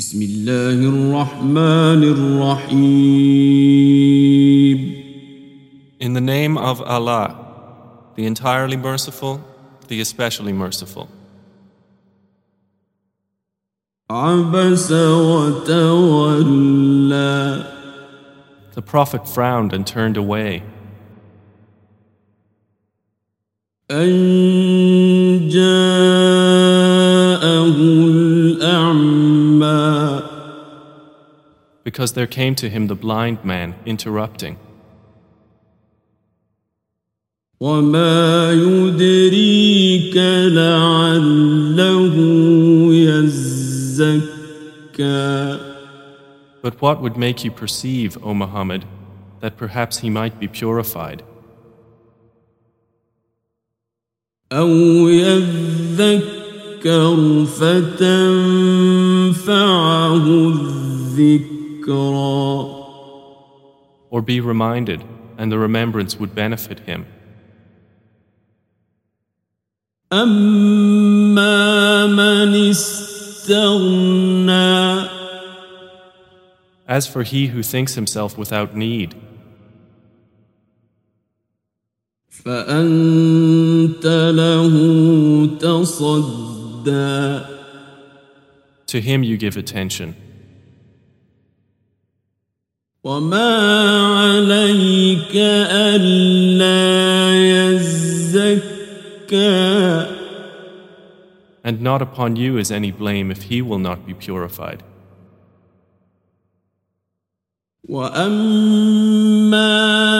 بسم الله الرحمن الرحيم In the name of Allah, the entirely merciful, the especially merciful. عبس وتولى The Prophet frowned and turned away أن because there came to him the blind man interrupting. وما يدريك لعله يزكى But what would make you perceive, O Muhammad, that perhaps he might be purified, أو يذكر فتنفعه الذكرى or be reminded, and the remembrance would benefit him? أما من استغنى As for he who thinks himself without need, فأنت له تصدى to him you give attention. وما عليك ألا يزكى And not upon you is any blame if he will not be purified. وأما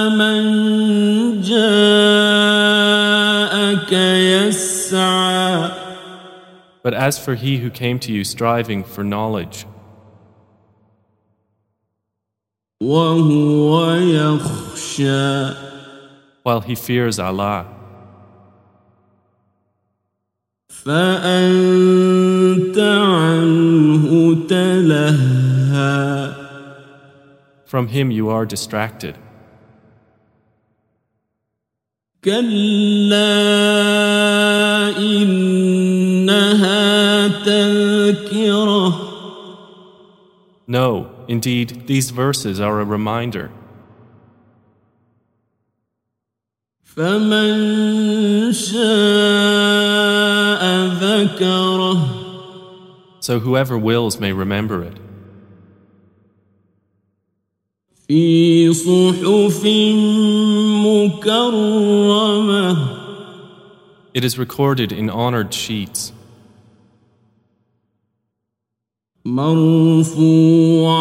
من جاءك يسعى But as for he who came to you striving for knowledge, while he fears Allah, فأنت عنه تلهى from him you are distracted. كلا إنها تذكرة No, Indeed, these verses are a reminder. So whoever wills may remember it. It is recorded in honored sheets. مرفوعة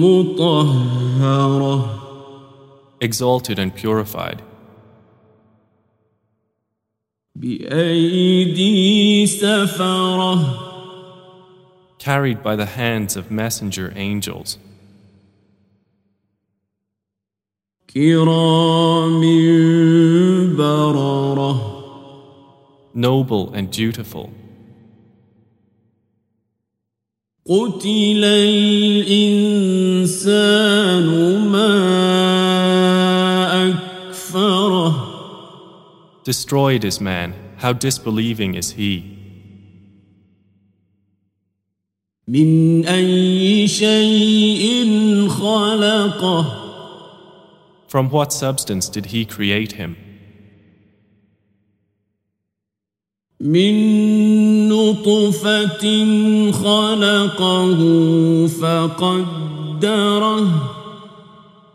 مطهرة exalted and purified, بأيدي سفرة carried by the hands of messenger angels, كرام بررة noble and dutiful. قتل الإنسان ما أكفره Destroyed is man, how disbelieving is he. من أي شيء خلقه From what substance did he create him? من نطفة خلقه فقدره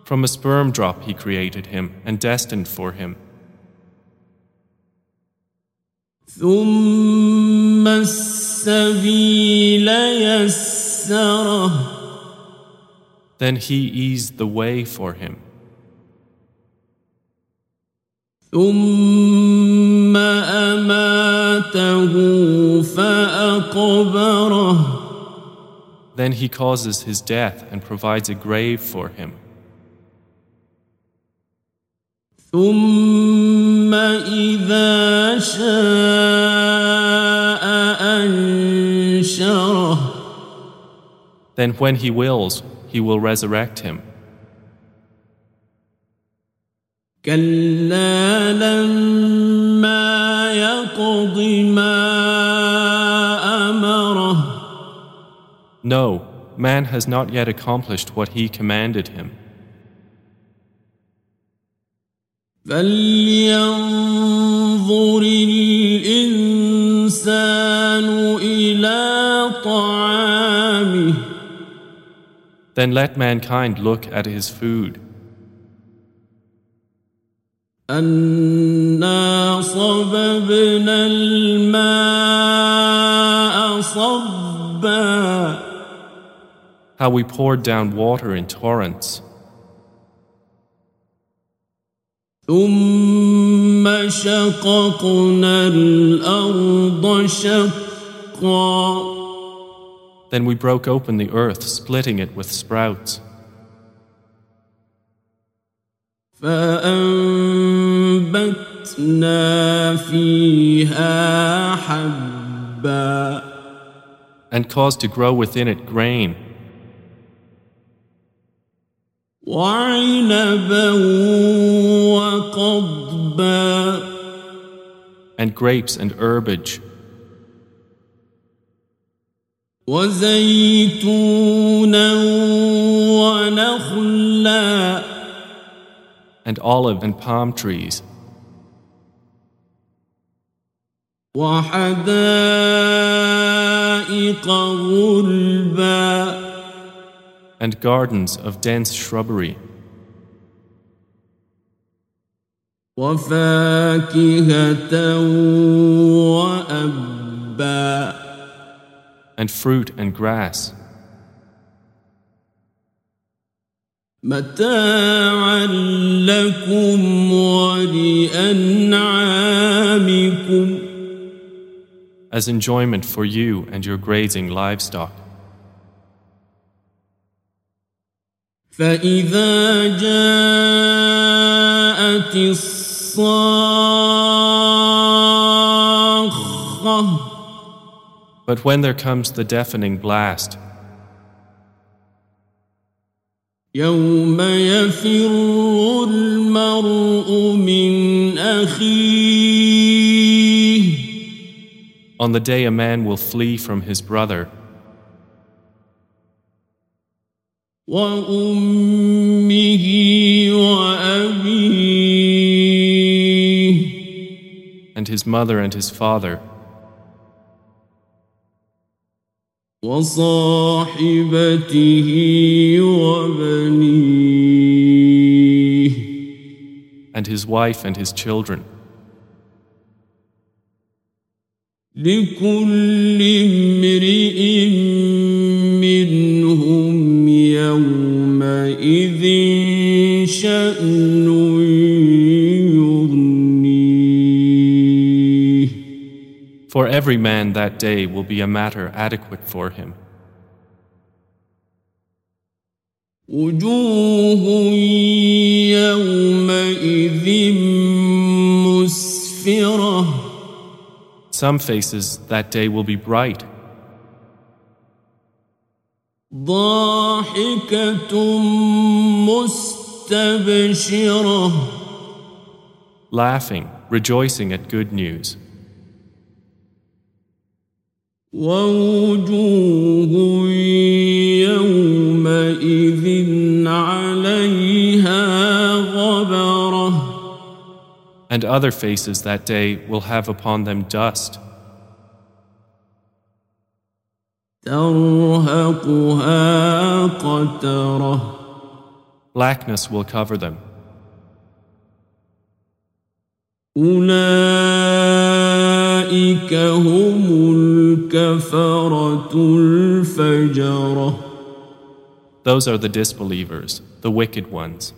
From a sperm drop he created him and destined for him. ثم السبيل يسره Then he eased the way for him. ثم أماته فأقبره Then he causes his death and provides a grave for him. ثم إذا شاء أنشره Then when he wills, he will resurrect him. كلا لما يقض ما أمره No, man has not yet accomplished what he commanded him. فلينظر الإنسان إلى طعامه Then let mankind look at his food. أنا صببنا الماء صبا How we poured down water in torrents. ثم شققنا الأرض شقا Then we broke open the earth, splitting it with sprouts. فأنبتنا فيها حبا and caused to grow within it grain, وعنبا وقضبا and grapes and herbage, وزيتونا ونخلا and olive and palm trees, and gardens of dense shrubbery, وفاكهة وأبا and fruit and grass, متاعا لكم ولأنعامكم as enjoyment for you and your grazing livestock. فإذا جاءت الصاخة But when there comes the deafening blast, يوم يفر المرء من أخيه on the day a man will flee from his brother, وأمه وأبيه and his mother and his father, وصاحبته وبنيه and his wife and his children. لكل امرئ منهم يومئذ شأن يغنيه For every man that day will be a matter adequate for him. وجوه يومئذ مسفرة Some faces that day will be bright, ضاحكة مستبشرة laughing, rejoicing at good news, ووجوه يومئذ and other faces that day will have upon them dust. Blackness will cover them. Those are the disbelievers, the wicked ones.